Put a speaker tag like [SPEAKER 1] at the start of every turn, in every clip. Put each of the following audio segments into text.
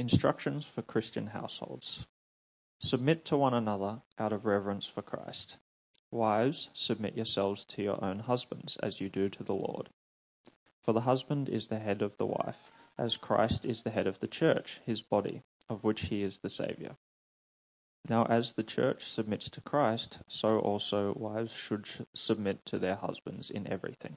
[SPEAKER 1] Instructions for Christian households. Submit to one another out of reverence for Christ. Wives, submit yourselves to your own husbands, as you do to the Lord. For the husband is the head of the wife, as Christ is the head of the church, his body, of which he is the Saviour. Now, as the church submits to Christ, so also wives should submit to their husbands in everything.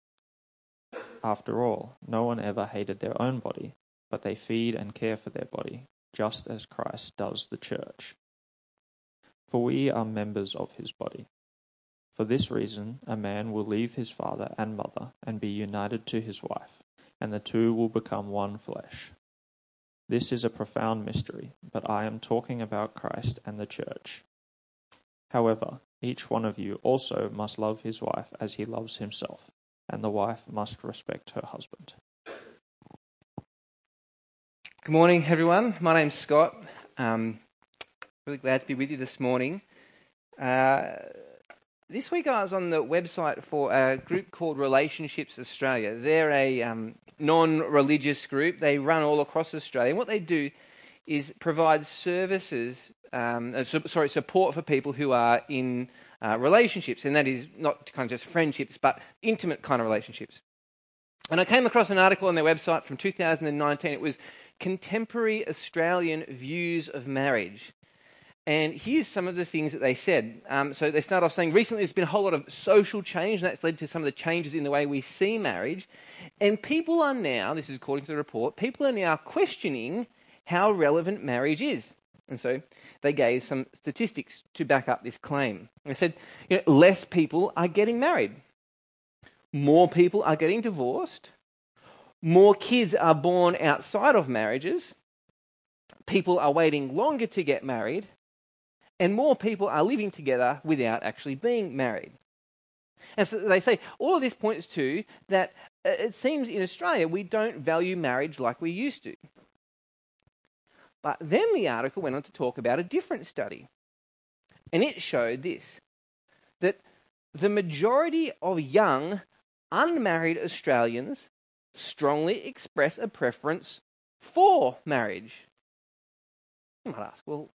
[SPEAKER 1] After all, no one ever hated their own body, but they feed and care for their body, just as Christ does the church. For we are members of his body. For this reason, a man will leave his father and mother and be united to his wife, and the two will become one flesh. This is a profound mystery, but I am talking about Christ and the church. However, each one of you also must love his wife as he loves himself, and the wife must respect her husband.
[SPEAKER 2] Good morning, everyone. My name's Scott. Um, really glad to be with you this morning. Uh, this week I was on the website for a group called Relationships Australia. They're a um, non religious group. They run all across Australia. And what they do is provide services, um, uh, so, sorry, support for people who are in uh, relationships. And that is not kind of just friendships, but intimate kind of relationships. And I came across an article on their website from 2019. It was Contemporary Australian Views of Marriage. And here's some of the things that they said. Um, so they start off saying recently there's been a whole lot of social change, and that's led to some of the changes in the way we see marriage. And people are now, this is according to the report, people are now questioning how relevant marriage is. And so they gave some statistics to back up this claim. They said you know, less people are getting married, more people are getting divorced, more kids are born outside of marriages, people are waiting longer to get married, and more people are living together without actually being married. And so they say all of this points to that uh, it seems in Australia we don't value marriage like we used to. But then the article went on to talk about a different study. And it showed this that the majority of young, unmarried Australians strongly express a preference for marriage. You might ask, well,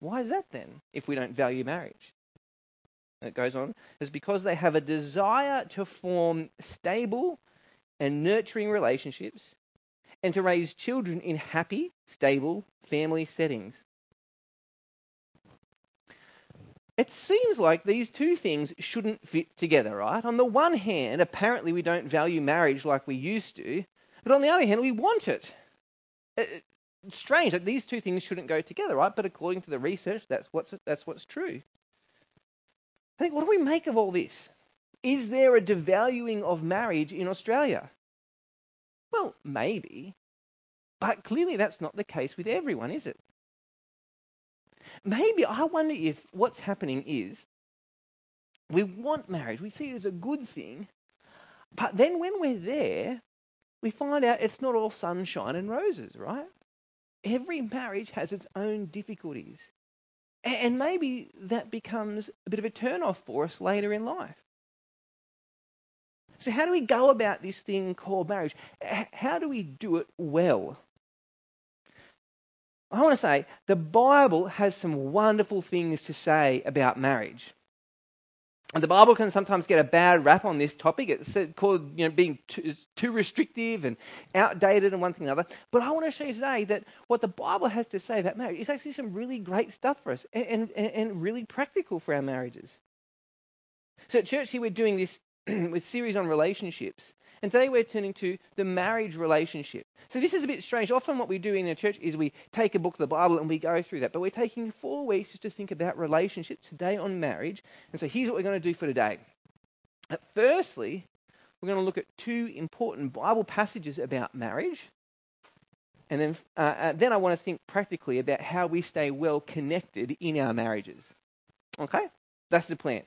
[SPEAKER 2] why is that then if we don't value marriage? And it goes on, it's because they have a desire to form stable and nurturing relationships and to raise children in happy, stable family settings. It seems like these two things shouldn't fit together, right? On the one hand, apparently we don't value marriage like we used to, but on the other hand, we want it. It's strange that these two things shouldn't go together, right? But according to the research, that's what's, that's what's true. I think, what do we make of all this? Is there a devaluing of marriage in Australia? Well, maybe. But clearly that's not the case with everyone, is it? Maybe I wonder if what's happening is we want marriage, we see it as a good thing, but then when we're there, we find out it's not all sunshine and roses, right? Every marriage has its own difficulties. And maybe that becomes a bit of a turn off for us later in life. So, how do we go about this thing called marriage? How do we do it well? I want to say the Bible has some wonderful things to say about marriage. And the Bible can sometimes get a bad rap on this topic. It's called you know, being too, too, restrictive and outdated and one thing or another. But I want to show you today that what the Bible has to say about marriage is actually some really great stuff for us and, and, and really practical for our marriages. So at church here, we're doing this with series on relationships. And today we're turning to the marriage relationship. So this is a bit strange. Often what we do in a church is we take a book of the Bible and we go through that. But we're taking four weeks just to think about relationships today on marriage. And so here's what we're going to do for today. Firstly, we're going to look at two important Bible passages about marriage. And then, uh, uh, then I want to think practically about how we stay well connected in our marriages. Okay? That's the plan.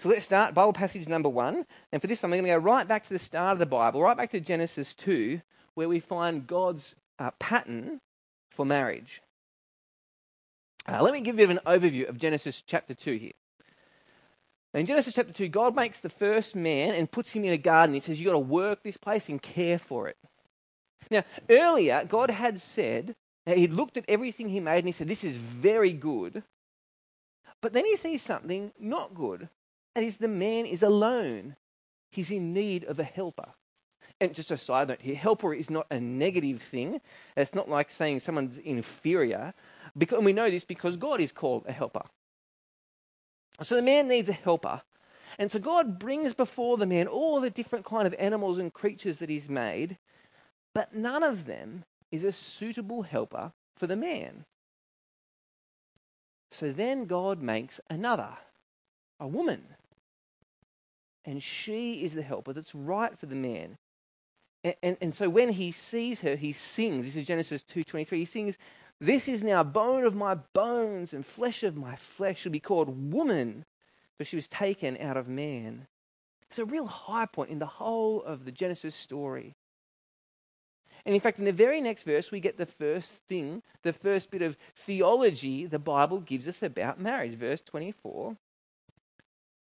[SPEAKER 2] So let's start Bible passage number one. And for this, I'm going to go right back to the start of the Bible, right back to Genesis 2, where we find God's uh, pattern for marriage. Uh, let me give you an overview of Genesis chapter 2 here. In Genesis chapter 2, God makes the first man and puts him in a garden. He says, You've got to work this place and care for it. Now, earlier, God had said, He'd looked at everything He made and He said, This is very good. But then He sees something not good. And is the man is alone. He's in need of a helper. And just a side note here, helper is not a negative thing. It's not like saying someone's inferior. Because, and we know this because God is called a helper. So the man needs a helper. And so God brings before the man all the different kind of animals and creatures that he's made, but none of them is a suitable helper for the man. So then God makes another, a woman. And she is the helper that's right for the man. And, and, and so when he sees her, he sings. This is Genesis 2.23. He sings, this is now bone of my bones and flesh of my flesh. She'll be called woman, for she was taken out of man. It's a real high point in the whole of the Genesis story. And in fact, in the very next verse, we get the first thing, the first bit of theology the Bible gives us about marriage. Verse 24.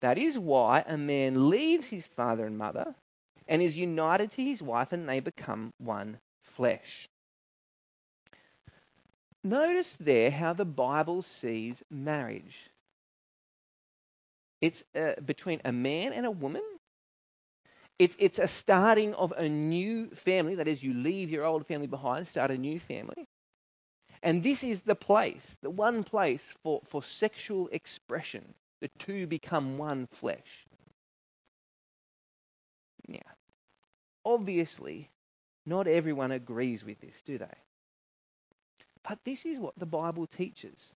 [SPEAKER 2] That is why a man leaves his father and mother and is united to his wife, and they become one flesh. Notice there how the Bible sees marriage. It's uh, between a man and a woman. It's, it's a starting of a new family. That is, you leave your old family behind, start a new family. And this is the place, the one place for, for sexual expression. The two become one flesh. Now, obviously, not everyone agrees with this, do they? But this is what the Bible teaches.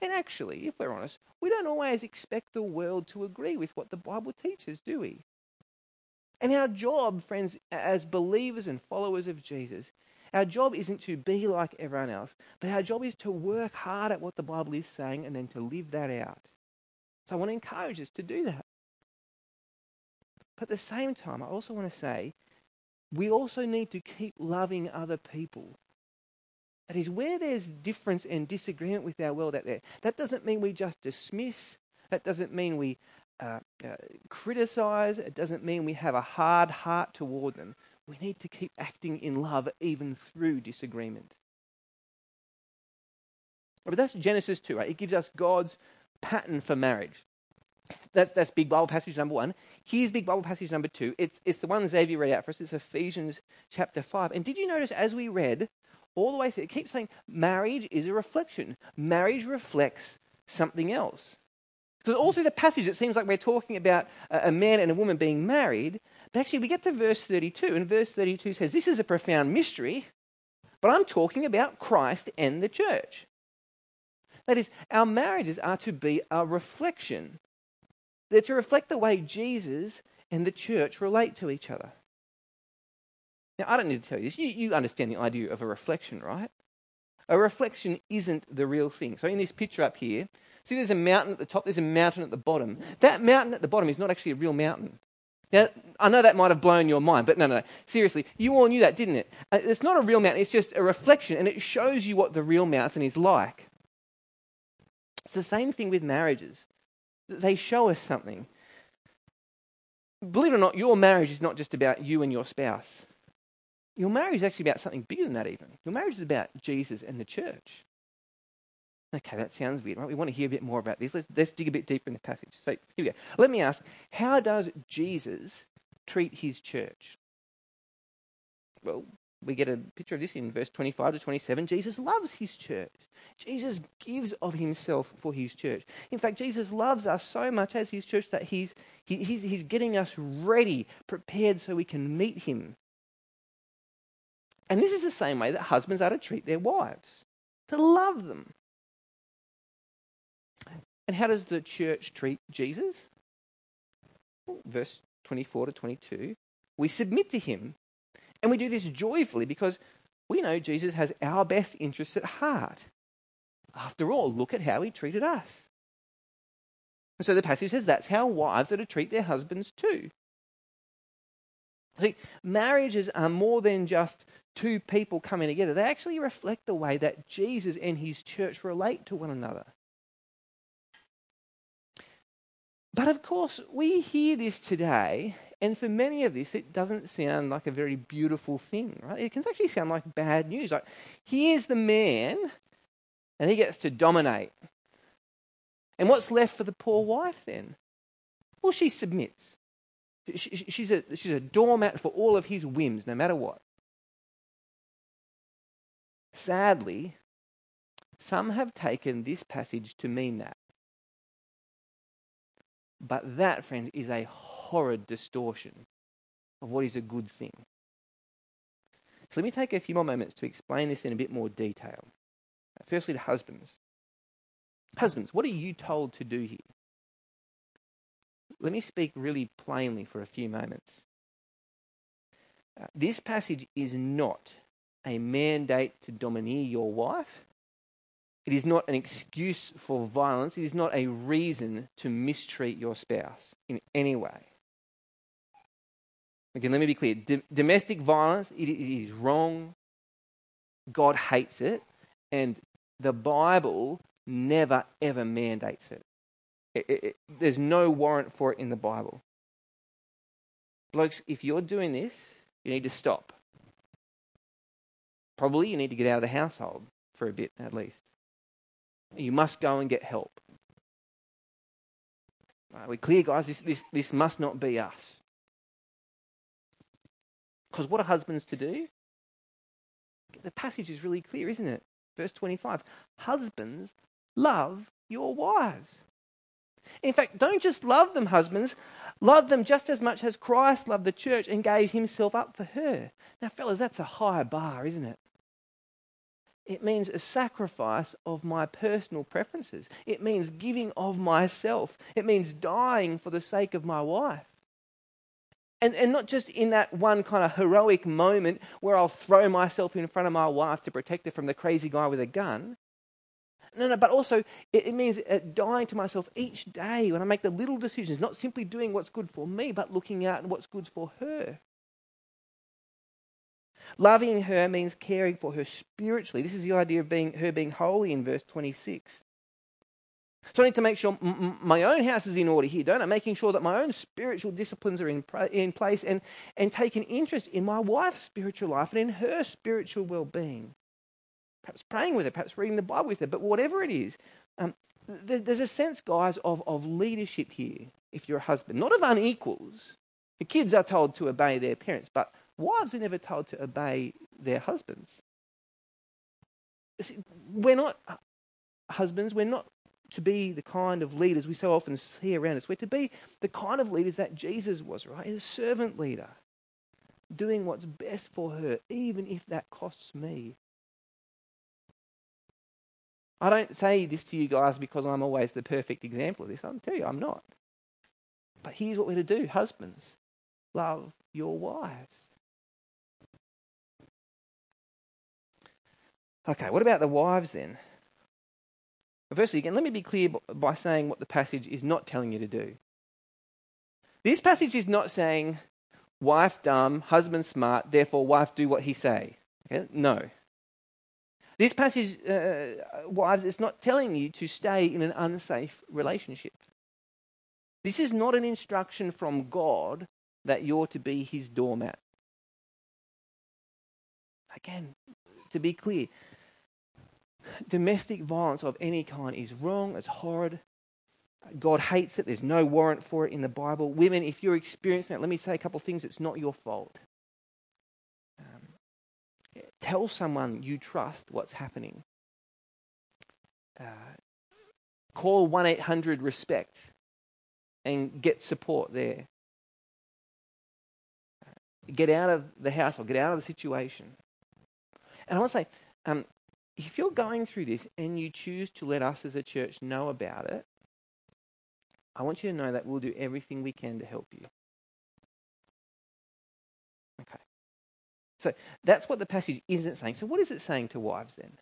[SPEAKER 2] And actually, if we're honest, we don't always expect the world to agree with what the Bible teaches, do we? And our job, friends, as believers and followers of Jesus, our job isn't to be like everyone else, but our job is to work hard at what the Bible is saying and then to live that out. So I want to encourage us to do that. But at the same time, I also want to say we also need to keep loving other people that is, where there's difference and disagreement with our world out there, that doesn't mean we just dismiss, that doesn't mean we uh, uh, criticize, it doesn't mean we have a hard heart toward them. We need to keep acting in love even through disagreement. But that's Genesis 2, right? It gives us God's pattern for marriage. That's, that's big Bible passage number one. Here's big Bible passage number two. It's, it's the one Xavier read out for us. It's Ephesians chapter 5. And did you notice as we read, all the way through. It keeps saying marriage is a reflection. Marriage reflects something else. Because all through the passage, it seems like we're talking about a man and a woman being married. But actually, we get to verse 32, and verse 32 says, This is a profound mystery, but I'm talking about Christ and the church. That is, our marriages are to be a reflection. They're to reflect the way Jesus and the church relate to each other. Now, I don't need to tell you this. You, you understand the idea of a reflection, right? A reflection isn't the real thing. So, in this picture up here, see there's a mountain at the top, there's a mountain at the bottom. That mountain at the bottom is not actually a real mountain. Now, I know that might have blown your mind, but no, no, no. Seriously, you all knew that, didn't it? Uh, it's not a real mountain, it's just a reflection, and it shows you what the real mountain is like. It's the same thing with marriages. They show us something. Believe it or not, your marriage is not just about you and your spouse. Your marriage is actually about something bigger than that, even. Your marriage is about Jesus and the church. Okay, that sounds weird, right? We want to hear a bit more about this. Let's, let's dig a bit deeper in the passage. So here we go. Let me ask how does Jesus treat his church? Well, we get a picture of this in verse 25 to 27. Jesus loves his church. Jesus gives of himself for his church. In fact, Jesus loves us so much as his church that he's, he, he's, he's getting us ready, prepared so we can meet him and this is the same way that husbands are to treat their wives, to love them. And how does the church treat Jesus? Verse 24 to 22 we submit to him. And we do this joyfully because we know Jesus has our best interests at heart. After all, look at how he treated us. And so the passage says that's how wives are to treat their husbands too. See, marriages are more than just two people coming together. They actually reflect the way that Jesus and his church relate to one another. But of course, we hear this today, and for many of this, it doesn't sound like a very beautiful thing, right? It can actually sound like bad news. Like, here's the man, and he gets to dominate. And what's left for the poor wife then? Well, she submits. She's a, she's a doormat for all of his whims, no matter what. Sadly, some have taken this passage to mean that. But that, friends, is a horrid distortion of what is a good thing. So let me take a few more moments to explain this in a bit more detail. Firstly, to husbands. Husbands, what are you told to do here? Let me speak really plainly for a few moments. Uh, this passage is not a mandate to domineer your wife. It is not an excuse for violence. It is not a reason to mistreat your spouse in any way. Again, let me be clear. D- domestic violence, it, it is wrong. God hates it. And the Bible never, ever mandates it. It, it. There's no warrant for it in the Bible. Blokes, if you're doing this, you need to stop. Probably you need to get out of the household for a bit at least. You must go and get help. Right, we're clear, guys. This, this, this must not be us. Because what are husbands to do? The passage is really clear, isn't it? Verse 25 Husbands, love your wives. In fact, don't just love them, husbands. Love them just as much as Christ loved the church and gave himself up for her. Now, fellas, that's a high bar, isn't it? It means a sacrifice of my personal preferences. It means giving of myself. It means dying for the sake of my wife. And, and not just in that one kind of heroic moment where I'll throw myself in front of my wife to protect her from the crazy guy with a gun. No, no, but also it, it means dying to myself each day when I make the little decisions, not simply doing what's good for me, but looking out and what's good for her. Loving her means caring for her spiritually. This is the idea of being her being holy in verse 26. So I need to make sure m- my own house is in order here, don't I? Making sure that my own spiritual disciplines are in, in place and, and take an interest in my wife's spiritual life and in her spiritual well being. Perhaps praying with her, perhaps reading the Bible with her, but whatever it is, um, th- there's a sense, guys, of, of leadership here if you're a husband, not of unequals. The kids are told to obey their parents, but wives are never told to obey their husbands. See, we're not husbands, we're not to be the kind of leaders we so often see around us. We're to be the kind of leaders that Jesus was, right? A servant leader, doing what's best for her, even if that costs me. I don't say this to you guys because I'm always the perfect example of this. I'll tell you, I'm not. But here's what we're to do husbands, love your wives. Okay, what about the wives then? Firstly, again, let me be clear by saying what the passage is not telling you to do. This passage is not saying, wife dumb, husband smart, therefore wife do what he say. Okay? No. This passage, uh, wives, is not telling you to stay in an unsafe relationship. This is not an instruction from God that you're to be his doormat. Again, to be clear, domestic violence of any kind is wrong, it's horrid. God hates it. There's no warrant for it in the Bible. Women, if you're experiencing that, let me say a couple of things. It's not your fault. Um, tell someone you trust what's happening. Uh, call 1 800 RESPECT and get support there. Get out of the house or get out of the situation. And I want to say, um, if you're going through this and you choose to let us as a church know about it, I want you to know that we'll do everything we can to help you. Okay. So that's what the passage isn't saying. So, what is it saying to wives then?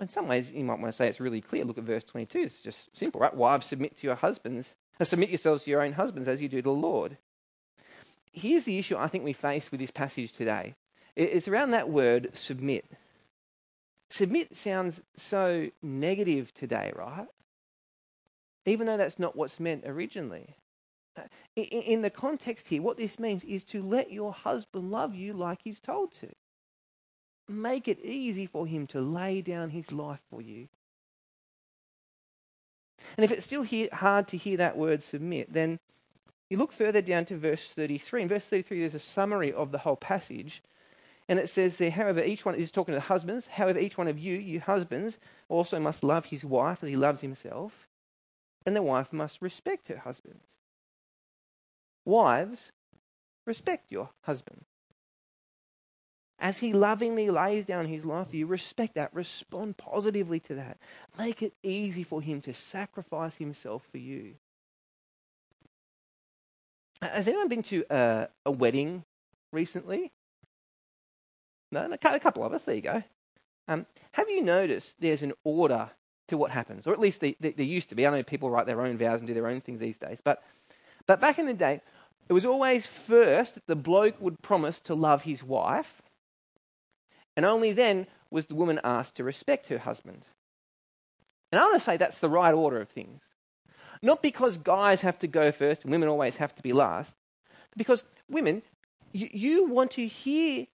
[SPEAKER 2] in some ways, you might want to say it's really clear. Look at verse 22. It's just simple, right? Wives, submit to your husbands, uh, submit yourselves to your own husbands as you do to the Lord. Here's the issue I think we face with this passage today it's around that word submit. Submit sounds so negative today, right? Even though that's not what's meant originally. Uh, in the context here, what this means is to let your husband love you like he's told to make it easy for him to lay down his life for you. And if it's still hard to hear that word submit, then you look further down to verse 33. In verse 33, there's a summary of the whole passage. And it says there, however, each one is talking to the husbands, however, each one of you, you husbands, also must love his wife as he loves himself, and the wife must respect her husband. Wives, respect your husband. As he lovingly lays down his life for you, respect that. Respond positively to that. Make it easy for him to sacrifice himself for you. Has anyone been to a, a wedding recently? No, a couple of us. There you go. Um, have you noticed there's an order to what happens, or at least there used to be. I know people write their own vows and do their own things these days, but but back in the day, it was always first that the bloke would promise to love his wife, and only then was the woman asked to respect her husband. And I want to say that's the right order of things. Not because guys have to go first and women always have to be last, but because women, you, you want to hear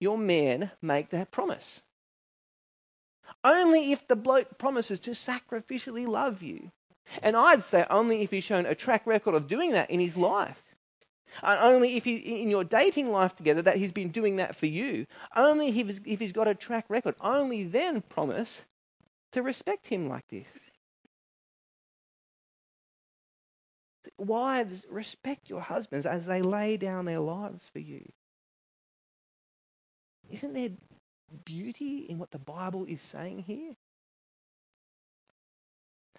[SPEAKER 2] your man make that promise. Only if the bloke promises to sacrificially love you. And I'd say only if he's shown a track record of doing that in his life. And only if he, in your dating life together, that he's been doing that for you. Only if if he's got a track record. Only then promise to respect him like this. Wives, respect your husbands as they lay down their lives for you. Isn't there beauty in what the Bible is saying here?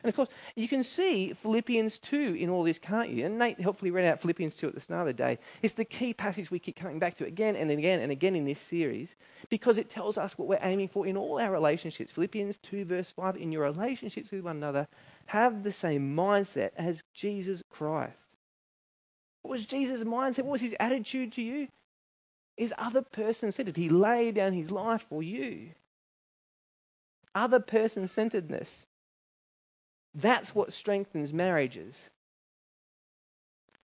[SPEAKER 2] And of course, you can see Philippians 2 in all this, can't you? And Nate helpfully read out Philippians 2 at the start of the day. It's the key passage we keep coming back to again and again and again in this series because it tells us what we're aiming for in all our relationships. Philippians 2, verse 5 in your relationships with one another, have the same mindset as Jesus Christ. What was Jesus' mindset? What was his attitude to you? His other person centered. He laid down his life for you. Other person centeredness. That's what strengthens marriages.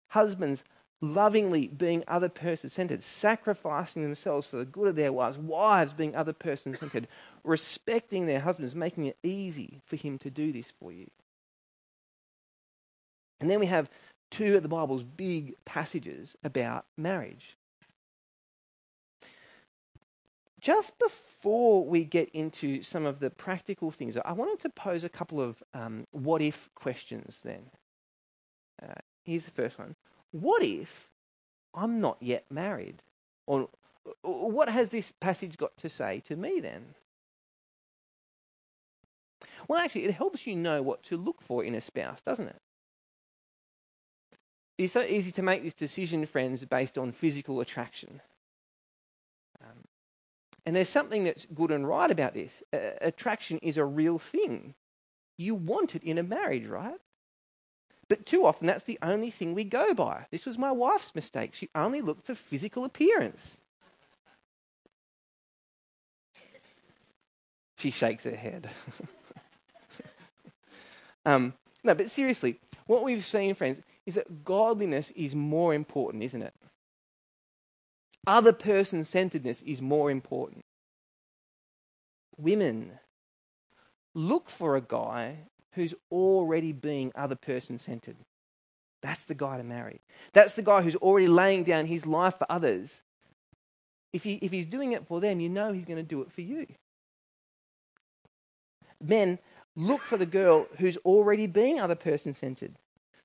[SPEAKER 2] Husbands lovingly being other person centered, sacrificing themselves for the good of their wives, wives being other person centered, respecting their husbands, making it easy for him to do this for you. And then we have two of the Bible's big passages about marriage. Just before we get into some of the practical things, I wanted to pose a couple of um, what if questions then. Uh, here's the first one What if I'm not yet married? Or what has this passage got to say to me then? Well, actually, it helps you know what to look for in a spouse, doesn't it? It's so easy to make this decision, friends, based on physical attraction. And there's something that's good and right about this. Uh, attraction is a real thing. You want it in a marriage, right? But too often that's the only thing we go by. This was my wife's mistake. She only looked for physical appearance. She shakes her head. um, no, but seriously, what we've seen, friends, is that godliness is more important, isn't it? Other person centeredness is more important. Women, look for a guy who's already being other person centered. That's the guy to marry. That's the guy who's already laying down his life for others. If, he, if he's doing it for them, you know he's going to do it for you. Men, look for the girl who's already being other person centered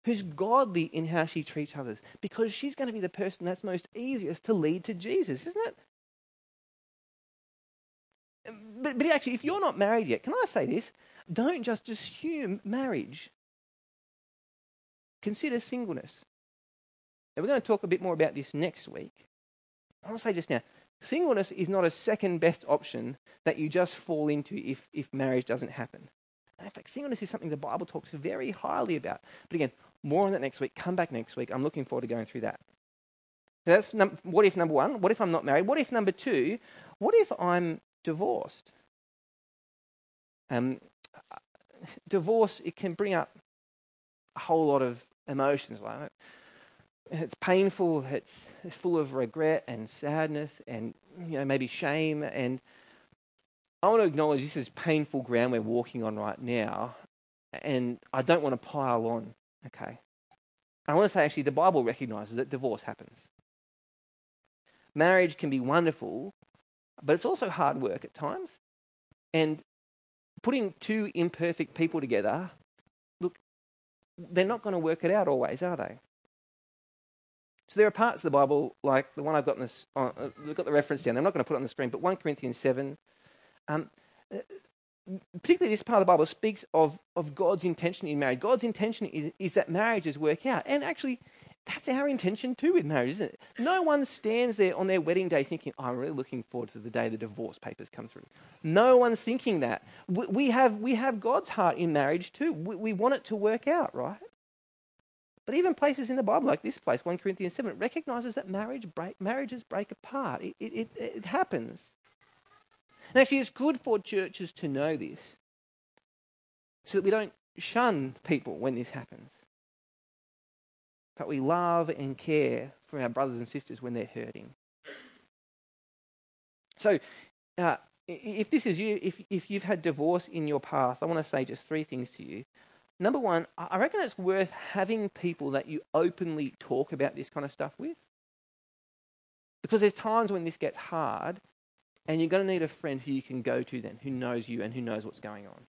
[SPEAKER 2] who's godly in how she treats others, because she's going to be the person that's most easiest to lead to Jesus, isn't it? But, but actually, if you're not married yet, can I say this? Don't just assume marriage. Consider singleness. And we're going to talk a bit more about this next week. I want to say just now, singleness is not a second best option that you just fall into if, if marriage doesn't happen. In fact, singleness is something the Bible talks very highly about. But again, more on that next week. Come back next week. I'm looking forward to going through that. That's num- what if number one? What if I'm not married? What if number two? What if I'm divorced? Um, divorce it can bring up a whole lot of emotions. Like it's painful. It's, it's full of regret and sadness, and you know maybe shame. And I want to acknowledge this is painful ground we're walking on right now, and I don't want to pile on. Okay, I want to say actually the Bible recognizes that divorce happens. Marriage can be wonderful, but it's also hard work at times. And putting two imperfect people together, look, they're not going to work it out always, are they? So there are parts of the Bible, like the one I've got, in this, uh, I've got the reference down. I'm not going to put it on the screen, but 1 Corinthians 7. Um, uh, particularly this part of the Bible speaks of, of God's intention in marriage. God's intention is, is that marriages work out. And actually, that's our intention too with marriage, isn't it? No one stands there on their wedding day thinking, oh, I'm really looking forward to the day the divorce papers come through. No one's thinking that. We have, we have God's heart in marriage too. We, we want it to work out, right? But even places in the Bible, like this place, 1 Corinthians 7, recognizes that marriage break, marriages break apart. It, it, it, it happens. And actually, it's good for churches to know this so that we don't shun people when this happens. But we love and care for our brothers and sisters when they're hurting. So, uh, if this is you, if, if you've had divorce in your past, I want to say just three things to you. Number one, I reckon it's worth having people that you openly talk about this kind of stuff with. Because there's times when this gets hard, and you're going to need a friend who you can go to then, who knows you and who knows what's going on.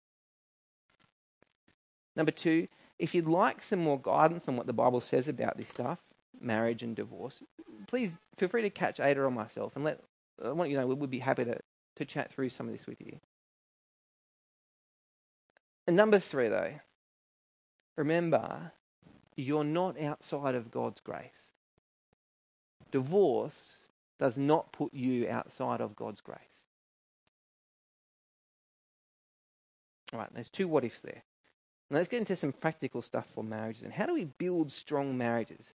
[SPEAKER 2] Number two, if you'd like some more guidance on what the Bible says about this stuff, marriage and divorce, please feel free to catch Ada or myself and let I want you to know we would be happy to, to chat through some of this with you. And number three, though, remember you're not outside of God's grace. Divorce does not put you outside of God's grace. All right, there's two what ifs there. Now let's get into some practical stuff for marriages and how do we build strong marriages?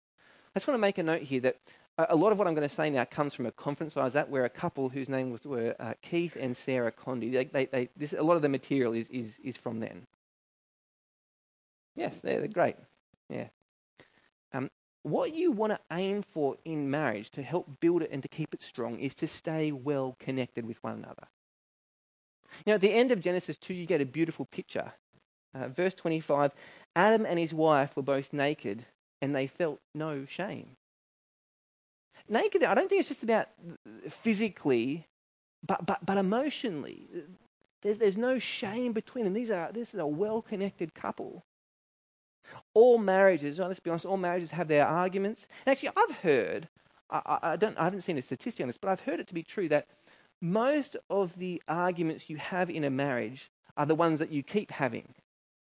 [SPEAKER 2] I just want to make a note here that a lot of what I'm going to say now comes from a conference I was at where a couple whose names were uh, Keith and Sarah Condie. They, they, they, this, a lot of the material is, is, is from them. Yes, they're, they're great. Yeah. Um, what you want to aim for in marriage to help build it and to keep it strong is to stay well connected with one another. You know, at the end of Genesis 2, you get a beautiful picture. Uh, verse 25 Adam and his wife were both naked and they felt no shame. Naked, I don't think it's just about physically, but, but, but emotionally. There's, there's no shame between them. These are, this is a well connected couple. All marriages, let's be honest, all marriages have their arguments. And actually, I've heard, I, I, don't, I haven't seen a statistic on this, but I've heard it to be true that most of the arguments you have in a marriage are the ones that you keep having.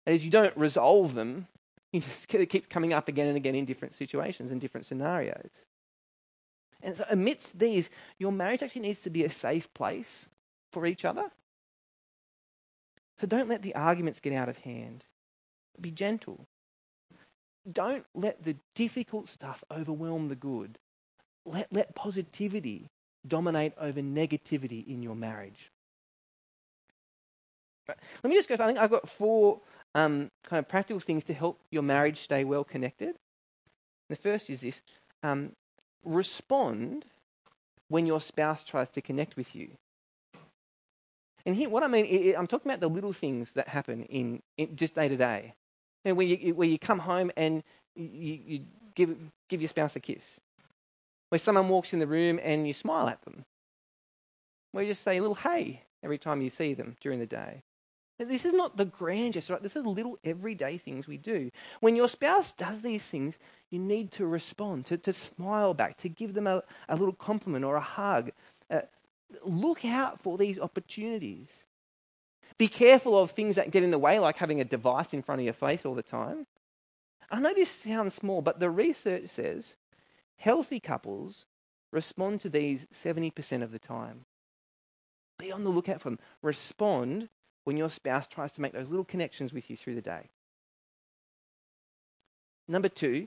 [SPEAKER 2] That is, you don't resolve them, you just it keeps coming up again and again in different situations and different scenarios. And so, amidst these, your marriage actually needs to be a safe place for each other. So, don't let the arguments get out of hand. Be gentle. Don't let the difficult stuff overwhelm the good. Let, let positivity dominate over negativity in your marriage. Let me just go. through, I think I've got four um, kind of practical things to help your marriage stay well connected. The first is this um, respond when your spouse tries to connect with you. And here, what I mean, I'm talking about the little things that happen in, in just day to day. Where you, where you come home and you, you give, give your spouse a kiss. Where someone walks in the room and you smile at them. Where you just say a little hey every time you see them during the day. This is not the grand gesture, right? This is little everyday things we do. When your spouse does these things, you need to respond, to, to smile back, to give them a, a little compliment or a hug. Uh, look out for these opportunities. Be careful of things that get in the way, like having a device in front of your face all the time. I know this sounds small, but the research says healthy couples respond to these 70% of the time. Be on the lookout for them. Respond when your spouse tries to make those little connections with you through the day. Number two,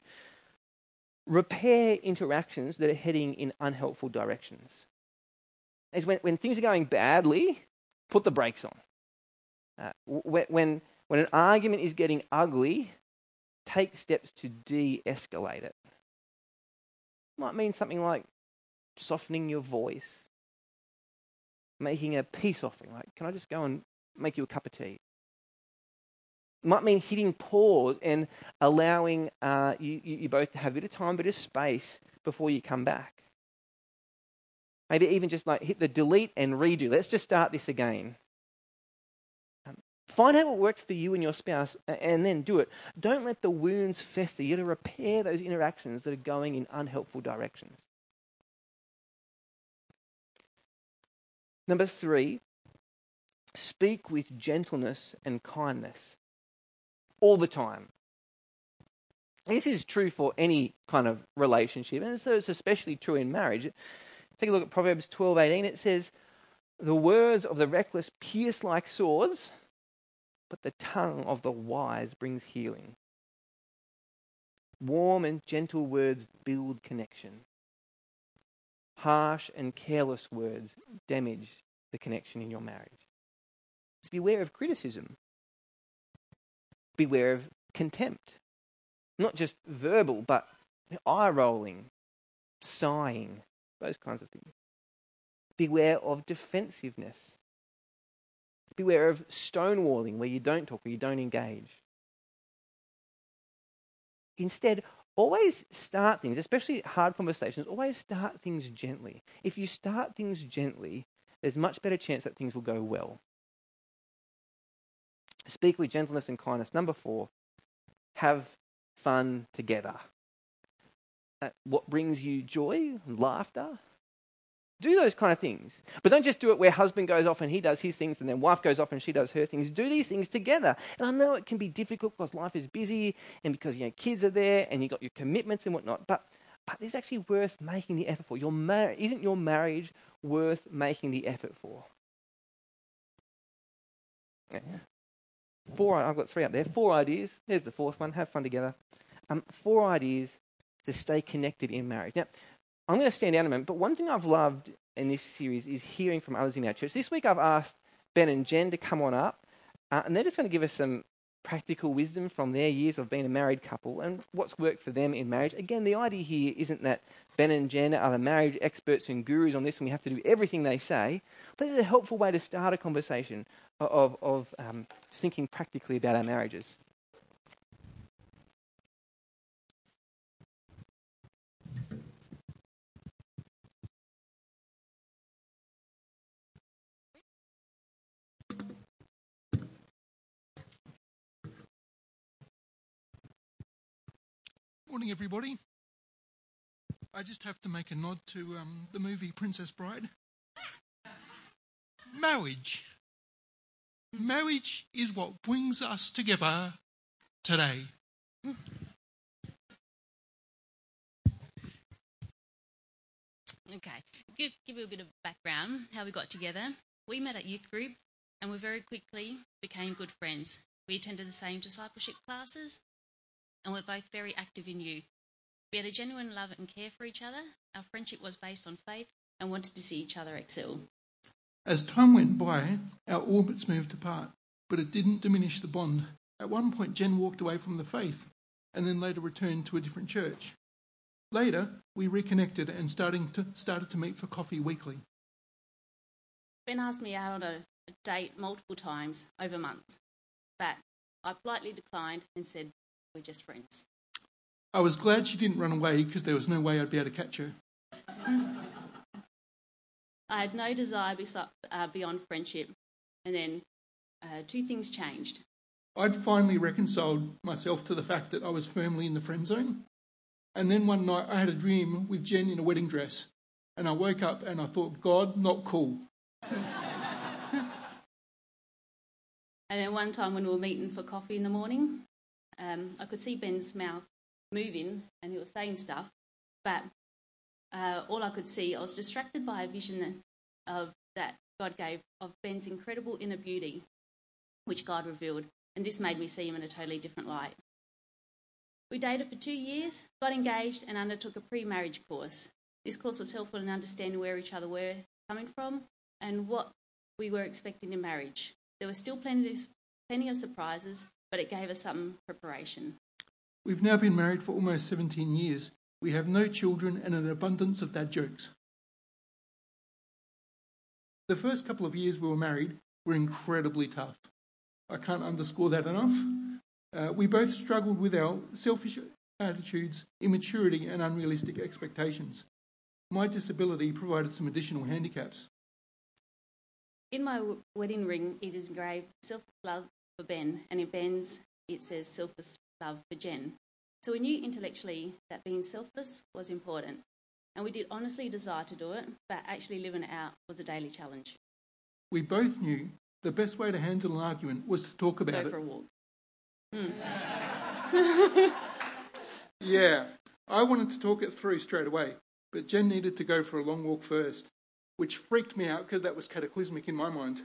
[SPEAKER 2] repair interactions that are heading in unhelpful directions. Is when, when things are going badly, put the brakes on. Uh, when, when an argument is getting ugly, take steps to de escalate it. Might mean something like softening your voice, making a peace offering, like, can I just go and make you a cup of tea? Might mean hitting pause and allowing uh, you, you both to have a bit of time, a bit of space before you come back. Maybe even just like hit the delete and redo. Let's just start this again. Find out what works for you and your spouse and then do it. Don't let the wounds fester. You got to repair those interactions that are going in unhelpful directions. Number three, speak with gentleness and kindness all the time. This is true for any kind of relationship, and so it's especially true in marriage. Take a look at Proverbs 12:18. It says, "The words of the reckless pierce like swords, but the tongue of the wise brings healing." Warm and gentle words build connection. Harsh and careless words damage the connection in your marriage. So beware of criticism. Beware of contempt. Not just verbal, but eye rolling, sighing, those kinds of things. Beware of defensiveness. Beware of stonewalling, where you don't talk, where you don't engage. Instead, always start things, especially hard conversations, always start things gently. If you start things gently, there's much better chance that things will go well. Speak with gentleness and kindness. Number four, have fun together. What brings you joy, and laughter? Do those kind of things. But don't just do it where husband goes off and he does his things and then wife goes off and she does her things. Do these things together. And I know it can be difficult because life is busy and because you know kids are there and you've got your commitments and whatnot. But but it's actually worth making the effort for. Your mar- isn't your marriage worth making the effort for? Yeah. Four. I've got three up there. Four ideas. There's the fourth one. Have fun together. Um, four ideas to stay connected in marriage. Now, I'm going to stand down a moment, but one thing I've loved in this series is hearing from others in our church. This week I've asked Ben and Jen to come on up, uh, and they're just going to give us some practical wisdom from their years of being a married couple and what's worked for them in marriage. Again, the idea here isn't that Ben and Jen are the marriage experts and gurus on this and we have to do everything they say, but it's a helpful way to start a conversation of, of um, thinking practically about our marriages.
[SPEAKER 3] Morning, everybody. I just have to make a nod to um, the movie Princess Bride. Marriage. Marriage is what brings us together today.
[SPEAKER 4] Okay, give, give you a bit of background how we got together. We met at youth group and we very quickly became good friends. We attended the same discipleship classes and we're both very active in youth. We had a genuine love and care for each other. Our friendship was based on faith and wanted to see each other excel.
[SPEAKER 3] As time went by, our orbits moved apart, but it didn't diminish the bond. At one point, Jen walked away from the faith and then later returned to a different church. Later, we reconnected and starting to, started to meet for coffee weekly.
[SPEAKER 4] Ben asked me out on a date multiple times over months, but I politely declined and said we're just friends.
[SPEAKER 3] I was glad she didn't run away because there was no way I'd be able to catch her.
[SPEAKER 4] I had no desire uh, beyond friendship, and then uh, two things changed.
[SPEAKER 3] I'd finally reconciled myself to the fact that I was firmly in the friend zone. And then one night I had a dream with Jen in a wedding dress. And I woke up and I thought, God, not cool.
[SPEAKER 4] and then one time when we were meeting for coffee in the morning, um, I could see Ben's mouth moving and he was saying stuff, but uh, all I could see, I was distracted by a vision of that God gave of Ben's incredible inner beauty, which God revealed, and this made me see him in a totally different light. We dated for two years, got engaged, and undertook a pre-marriage course. This course was helpful in understanding where each other were coming from and what we were expecting in marriage. There were still plenty of, plenty of surprises, but it gave us some preparation.
[SPEAKER 3] We've now been married for almost 17 years. We have no children and an abundance of dad jokes. The first couple of years we were married were incredibly tough. I can't underscore that enough. Uh, we both struggled with our selfish attitudes, immaturity, and unrealistic expectations. My disability provided some additional handicaps.
[SPEAKER 4] In my w- wedding ring, it is engraved self love for Ben, and in Ben's, it says selfless love for Jen. So we knew intellectually that being selfless was important, and we did honestly desire to do it, but actually living it out was a daily challenge.
[SPEAKER 3] We both knew the best way to handle an argument was to talk about
[SPEAKER 4] Go
[SPEAKER 3] it.
[SPEAKER 4] for a walk. Hmm.
[SPEAKER 3] Yeah, I wanted to talk it through straight away, but Jen needed to go for a long walk first, which freaked me out because that was cataclysmic in my mind.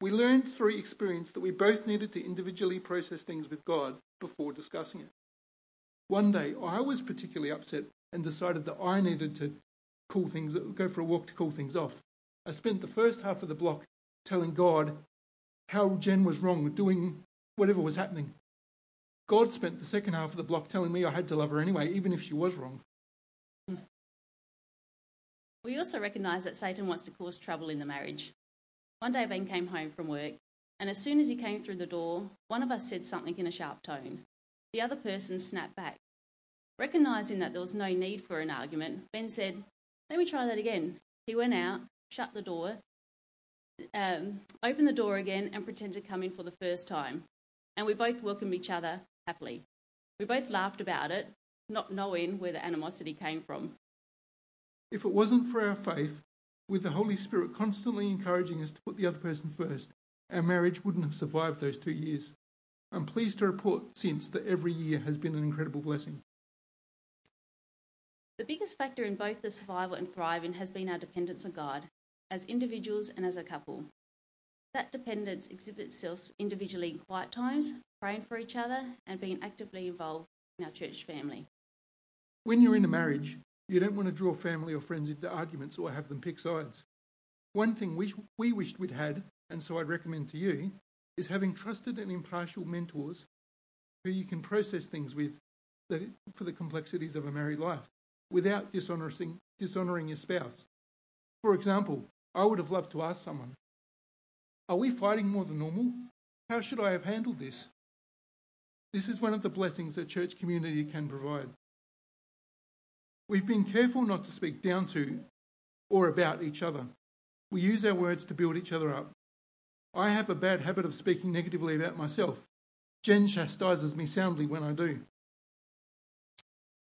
[SPEAKER 3] We learned through experience that we both needed to individually process things with God before discussing it. One day, I was particularly upset and decided that I needed to cool things, go for a walk to cool things off. I spent the first half of the block telling God how Jen was wrong, doing whatever was happening. God spent the second half of the block telling me I had to love her anyway, even if she was wrong.
[SPEAKER 4] We also recognise that Satan wants to cause trouble in the marriage. One day, Ben came home from work, and as soon as he came through the door, one of us said something in a sharp tone. The other person snapped back. Recognising that there was no need for an argument, Ben said, Let me try that again. He went out, shut the door, um, opened the door again, and pretended to come in for the first time. And we both welcomed each other happily. We both laughed about it, not knowing where the animosity came from.
[SPEAKER 3] If it wasn't for our faith, with the Holy Spirit constantly encouraging us to put the other person first, our marriage wouldn't have survived those two years. I'm pleased to report since that every year has been an incredible blessing.
[SPEAKER 4] The biggest factor in both the survival and thriving has been our dependence on God, as individuals and as a couple. That dependence exhibits itself individually in quiet times, praying for each other, and being actively involved in our church family.
[SPEAKER 3] When you're in a marriage, you don't want to draw family or friends into arguments or have them pick sides. One thing we, we wished we'd had, and so I'd recommend to you, is having trusted and impartial mentors who you can process things with for the complexities of a married life without dishonouring, dishonouring your spouse. For example, I would have loved to ask someone, Are we fighting more than normal? How should I have handled this? This is one of the blessings a church community can provide. We've been careful not to speak down to or about each other. We use our words to build each other up. I have a bad habit of speaking negatively about myself. Jen chastises me soundly when I do.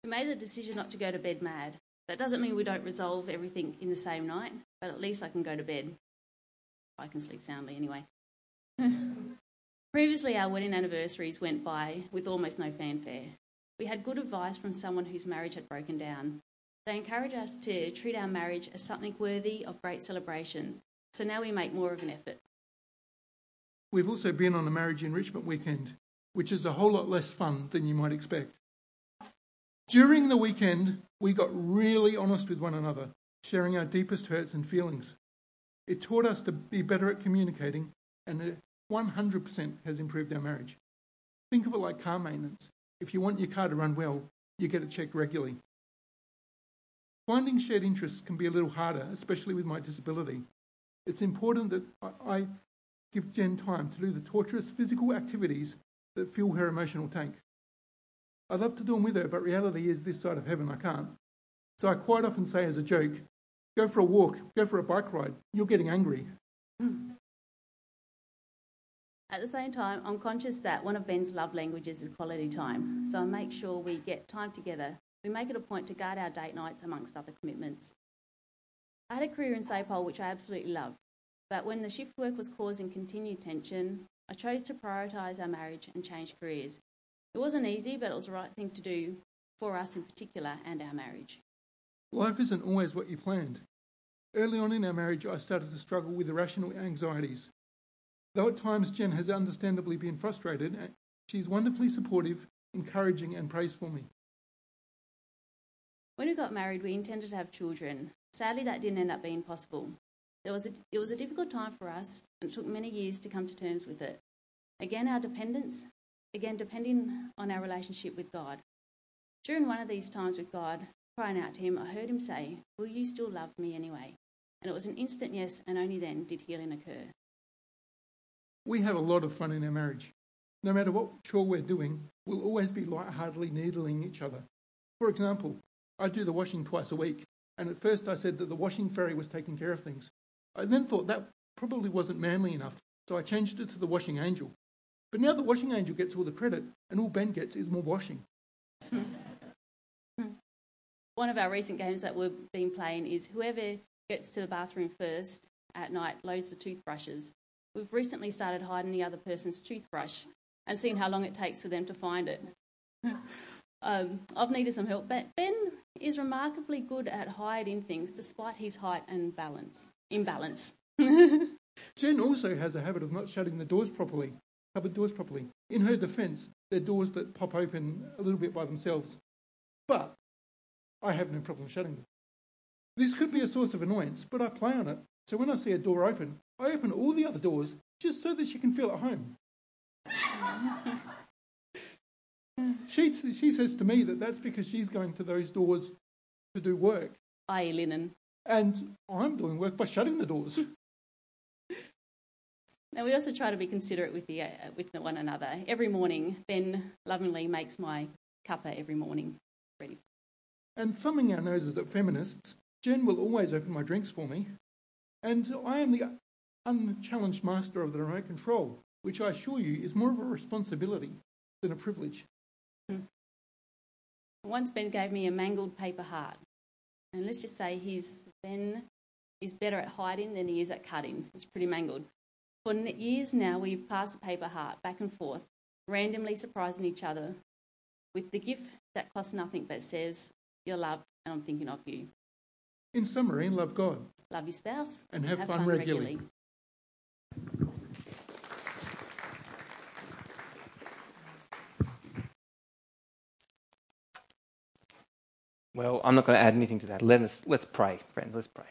[SPEAKER 4] We made the decision not to go to bed mad. That doesn't mean we don't resolve everything in the same night, but at least I can go to bed. I can sleep soundly anyway. Previously, our wedding anniversaries went by with almost no fanfare. We had good advice from someone whose marriage had broken down. They encouraged us to treat our marriage as something worthy of great celebration, so now we make more of an effort.
[SPEAKER 3] We've also been on a marriage enrichment weekend, which is a whole lot less fun than you might expect. During the weekend, we got really honest with one another, sharing our deepest hurts and feelings. It taught us to be better at communicating, and it 100% has improved our marriage. Think of it like car maintenance. If you want your car to run well, you get it checked regularly. Finding shared interests can be a little harder, especially with my disability. It's important that I- give Jen time to do the torturous physical activities that fuel her emotional tank. I'd love to do them with her, but reality is this side of heaven I can't. So I quite often say as a joke, go for a walk, go for a bike ride, you're getting angry. Hmm.
[SPEAKER 4] At the same time, I'm conscious that one of Ben's love languages is quality time, so I make sure we get time together. We make it a point to guard our date nights amongst other commitments. I had a career in SAPOL which I absolutely loved, but when the shift work was causing continued tension, I chose to prioritise our marriage and change careers. It wasn't easy, but it was the right thing to do for us in particular and our marriage.
[SPEAKER 3] Life isn't always what you planned. Early on in our marriage, I started to struggle with irrational anxieties. Though at times Jen has understandably been frustrated, she's wonderfully supportive, encouraging, and prays for me.
[SPEAKER 4] When we got married, we intended to have children. Sadly, that didn't end up being possible. There was a, it was a difficult time for us, and it took many years to come to terms with it. Again, our dependence, again, depending on our relationship with God. During one of these times with God, crying out to Him, I heard Him say, Will you still love me anyway? And it was an instant yes, and only then did healing occur.
[SPEAKER 3] We have a lot of fun in our marriage. No matter what chore we're doing, we'll always be lightheartedly needling each other. For example, I do the washing twice a week, and at first I said that the washing fairy was taking care of things. I then thought that probably wasn't manly enough, so I changed it to the washing angel. But now the washing angel gets all the credit, and all Ben gets is more washing.
[SPEAKER 4] One of our recent games that we've been playing is whoever gets to the bathroom first at night loads the toothbrushes. We've recently started hiding the other person's toothbrush and seen how long it takes for them to find it. um, I've needed some help. But Ben is remarkably good at hiding things despite his height and balance imbalance.
[SPEAKER 3] Jen also has a habit of not shutting the doors properly, cupboard doors properly. In her defence, they're doors that pop open a little bit by themselves. But I have no problem shutting them. This could be a source of annoyance, but I play on it. So when I see a door open, I open all the other doors just so that she can feel at home. she, she says to me that that's because she's going to those doors to do work.
[SPEAKER 4] I.e., linen.
[SPEAKER 3] And I'm doing work by shutting the doors.
[SPEAKER 4] And we also try to be considerate with, the, uh, with one another. Every morning, Ben lovingly makes my cuppa every morning ready.
[SPEAKER 3] And thumbing our noses at feminists, Jen will always open my drinks for me. And I am the unchallenged master of the remote control, which I assure you is more of a responsibility than a privilege.
[SPEAKER 4] Hmm. Once Ben gave me a mangled paper heart. And let's just say he's Ben is better at hiding than he is at cutting. It's pretty mangled. For years now, we've passed the paper heart back and forth, randomly surprising each other with the gift that costs nothing but says, You're loved and I'm thinking of you.
[SPEAKER 3] In summary, love God.
[SPEAKER 4] Love your spouse.
[SPEAKER 3] And have, have fun, fun, regularly. regularly.
[SPEAKER 2] Well, I'm not going to add anything to that. Let us, let's pray, friends. Let's pray.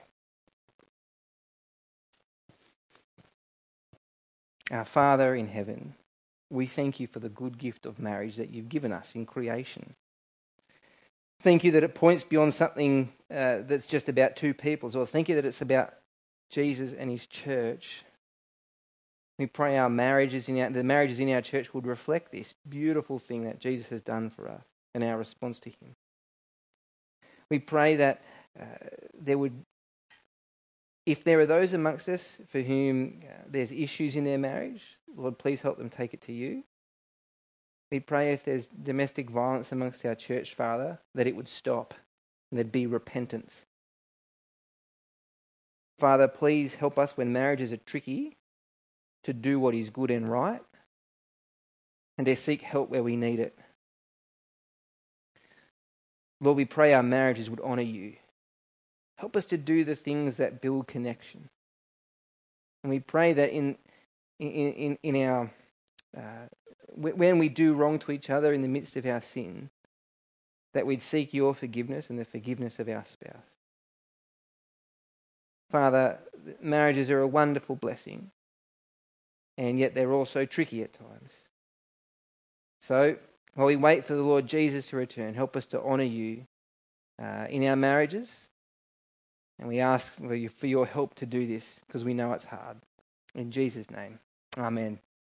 [SPEAKER 2] Our Father in heaven, we thank you for the good gift of marriage that you've given us in creation. Thank you that it points beyond something uh, that's just about two peoples, or thank you that it's about Jesus and his church. We pray our marriages in our, the marriages in our church would reflect this beautiful thing that Jesus has done for us and our response to him. We pray that uh, there would, if there are those amongst us for whom uh, there's issues in their marriage, Lord, please help them take it to you. We pray if there's domestic violence amongst our church, Father, that it would stop and there'd be repentance. Father, please help us when marriages are tricky to do what is good and right and to seek help where we need it. Lord, we pray our marriages would honour you. Help us to do the things that build connection. And we pray that in, in, in, in our, uh, when we do wrong to each other in the midst of our sin, that we'd seek your forgiveness and the forgiveness of our spouse. Father, marriages are a wonderful blessing, and yet they're also tricky at times. So while we wait for the Lord Jesus to return, help us to honour you uh, in our marriages. And we ask for, you, for your help to do this because we know it's hard. In Jesus' name, Amen.